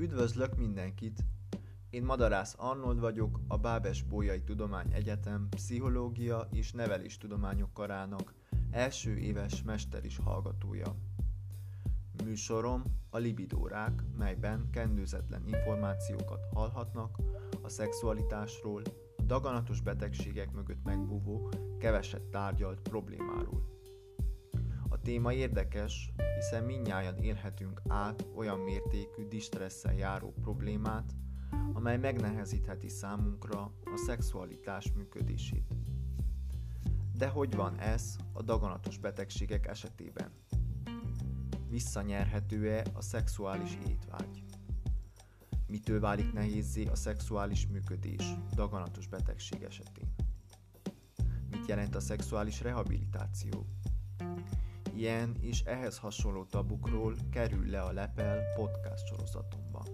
Üdvözlök mindenkit! Én Madarász Arnold vagyok, a Bábes Bolyai Tudomány Egyetem Pszichológia és Neveléstudományok karának első éves mester hallgatója. Műsorom a Libidórák, melyben kendőzetlen információkat hallhatnak a szexualitásról, a daganatos betegségek mögött megbúvó, keveset tárgyalt problémáról. Téma érdekes, hiszen minnyáján élhetünk át olyan mértékű distresszel járó problémát, amely megnehezítheti számunkra a szexualitás működését. De hogy van ez a daganatos betegségek esetében? Visszanyerhető-e a szexuális étvágy? Mitől válik nehézé a szexuális működés daganatos betegség esetén? Mit jelent a szexuális rehabilitáció? Ilyen és ehhez hasonló tabukról kerül le a Lepel podcast sorozatomban.